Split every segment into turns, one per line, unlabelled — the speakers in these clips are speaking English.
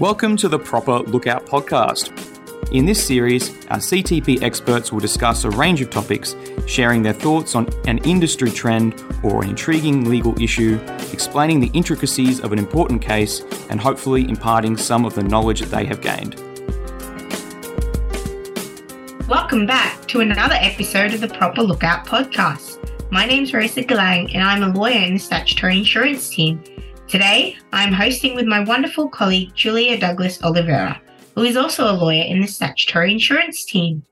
Welcome to the Proper Lookout podcast. In this series, our CTP experts will discuss a range of topics, sharing their thoughts on an industry trend or an intriguing legal issue, explaining the intricacies of an important case, and hopefully imparting some of the knowledge that they have gained.
Welcome back to another episode of the Proper Lookout podcast. My name's Raisa Galang, and I'm a lawyer in the statutory insurance team Today, I'm hosting with my wonderful colleague Julia Douglas Oliveira, who is also a lawyer in the statutory insurance team.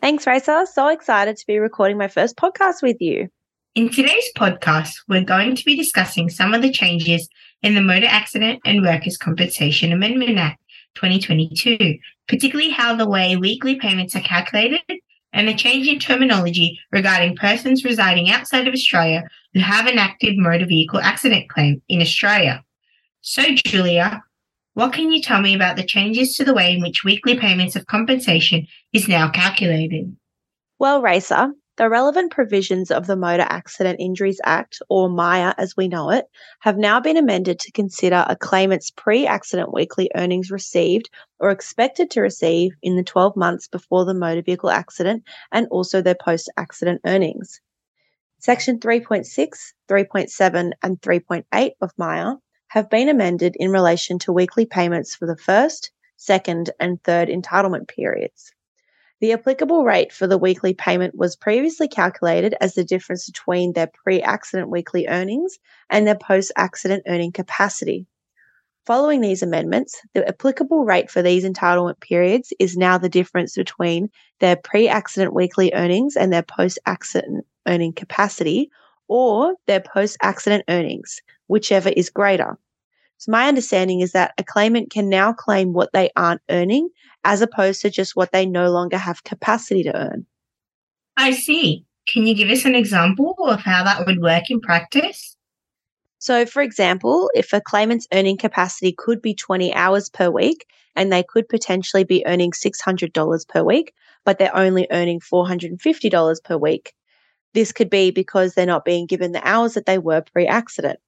Thanks, Raisa. So excited to be recording my first podcast with you.
In today's podcast, we're going to be discussing some of the changes in the Motor Accident and Workers' Compensation Amendment Act 2022, particularly how the way weekly payments are calculated and a change in terminology regarding persons residing outside of Australia who have an active motor vehicle accident claim in Australia. So, Julia, what can you tell me about the changes to the way in which weekly payments of compensation is now calculated?
Well, Raisa, the relevant provisions of the Motor Accident Injuries Act, or MIA as we know it, have now been amended to consider a claimant's pre accident weekly earnings received or expected to receive in the 12 months before the motor vehicle accident and also their post accident earnings. Section 3.6, 3.7, and 3.8 of MIA have been amended in relation to weekly payments for the first, second, and third entitlement periods. The applicable rate for the weekly payment was previously calculated as the difference between their pre accident weekly earnings and their post accident earning capacity. Following these amendments, the applicable rate for these entitlement periods is now the difference between their pre accident weekly earnings and their post accident earning capacity, or their post accident earnings, whichever is greater. So, my understanding is that a claimant can now claim what they aren't earning as opposed to just what they no longer have capacity to earn.
I see. Can you give us an example of how that would work in practice?
So, for example, if a claimant's earning capacity could be 20 hours per week and they could potentially be earning $600 per week, but they're only earning $450 per week, this could be because they're not being given the hours that they were pre accident.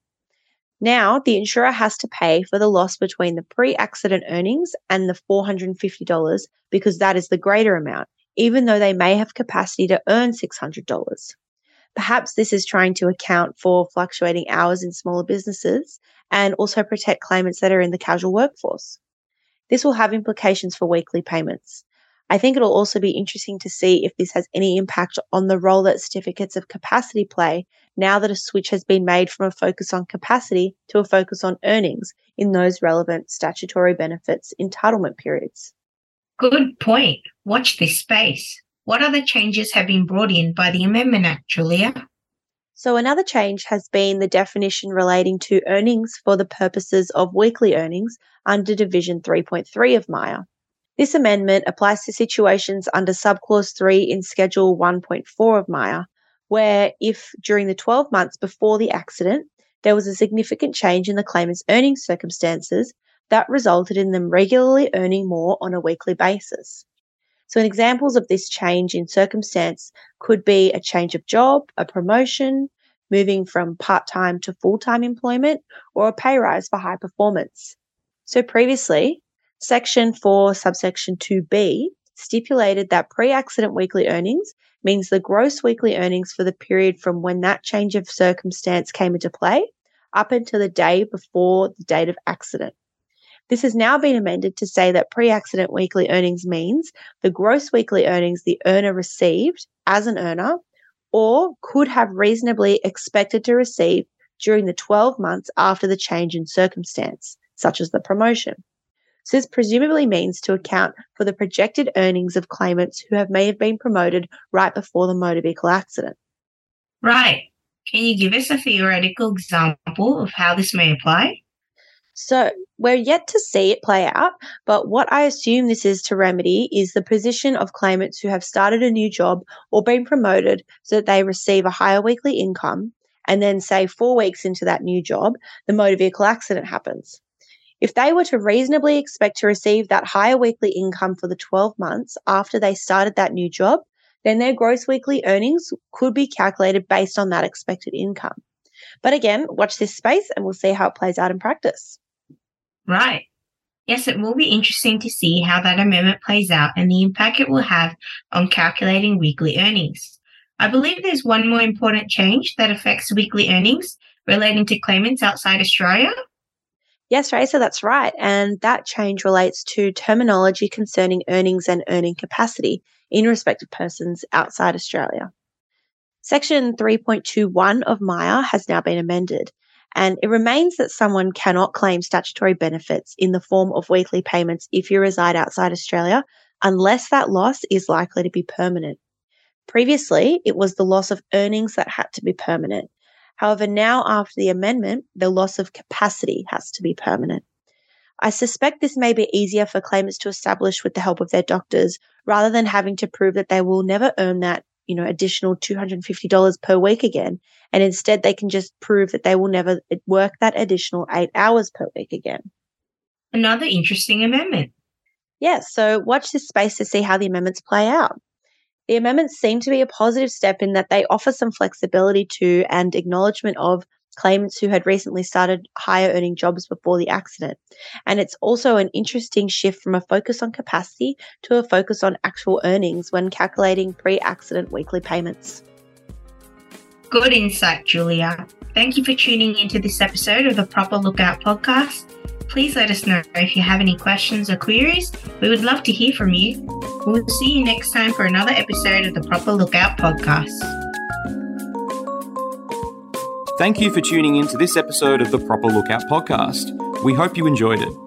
Now, the insurer has to pay for the loss between the pre accident earnings and the $450 because that is the greater amount, even though they may have capacity to earn $600. Perhaps this is trying to account for fluctuating hours in smaller businesses and also protect claimants that are in the casual workforce. This will have implications for weekly payments. I think it'll also be interesting to see if this has any impact on the role that certificates of capacity play now that a switch has been made from a focus on capacity to a focus on earnings in those relevant statutory benefits entitlement periods.
Good point. Watch this space. What other changes have been brought in by the Amendment Act, Julia?
So, another change has been the definition relating to earnings for the purposes of weekly earnings under Division 3.3 of MIA. This amendment applies to situations under Subclause 3 in Schedule 1.4 of MIA, where if during the 12 months before the accident, there was a significant change in the claimant's earning circumstances that resulted in them regularly earning more on a weekly basis. So, examples of this change in circumstance could be a change of job, a promotion, moving from part time to full time employment, or a pay rise for high performance. So, previously, Section 4, subsection 2b stipulated that pre accident weekly earnings means the gross weekly earnings for the period from when that change of circumstance came into play up until the day before the date of accident. This has now been amended to say that pre accident weekly earnings means the gross weekly earnings the earner received as an earner or could have reasonably expected to receive during the 12 months after the change in circumstance, such as the promotion. So this presumably means to account for the projected earnings of claimants who have may have been promoted right before the motor vehicle accident.
Right. Can you give us a theoretical example of how this may apply?
So, we're yet to see it play out, but what I assume this is to remedy is the position of claimants who have started a new job or been promoted so that they receive a higher weekly income, and then, say, four weeks into that new job, the motor vehicle accident happens. If they were to reasonably expect to receive that higher weekly income for the 12 months after they started that new job, then their gross weekly earnings could be calculated based on that expected income. But again, watch this space and we'll see how it plays out in practice.
Right. Yes, it will be interesting to see how that amendment plays out and the impact it will have on calculating weekly earnings. I believe there's one more important change that affects weekly earnings relating to claimants outside Australia.
Yes, Raisa, that's right. And that change relates to terminology concerning earnings and earning capacity in respect of persons outside Australia. Section 3.21 of MAIA has now been amended, and it remains that someone cannot claim statutory benefits in the form of weekly payments if you reside outside Australia unless that loss is likely to be permanent. Previously, it was the loss of earnings that had to be permanent. However, now after the amendment, the loss of capacity has to be permanent. I suspect this may be easier for claimants to establish with the help of their doctors rather than having to prove that they will never earn that, you know, additional $250 per week again. And instead they can just prove that they will never work that additional eight hours per week again.
Another interesting amendment.
Yes, yeah, so watch this space to see how the amendments play out. The amendments seem to be a positive step in that they offer some flexibility to and acknowledgement of claimants who had recently started higher earning jobs before the accident. And it's also an interesting shift from a focus on capacity to a focus on actual earnings when calculating pre accident weekly payments.
Good insight, Julia. Thank you for tuning into this episode of the Proper Lookout podcast. Please let us know if you have any questions or queries. We would love to hear from you. We'll see you next time for another episode of the Proper Lookout podcast.
Thank you for tuning in to this episode of the Proper Lookout podcast. We hope you enjoyed it.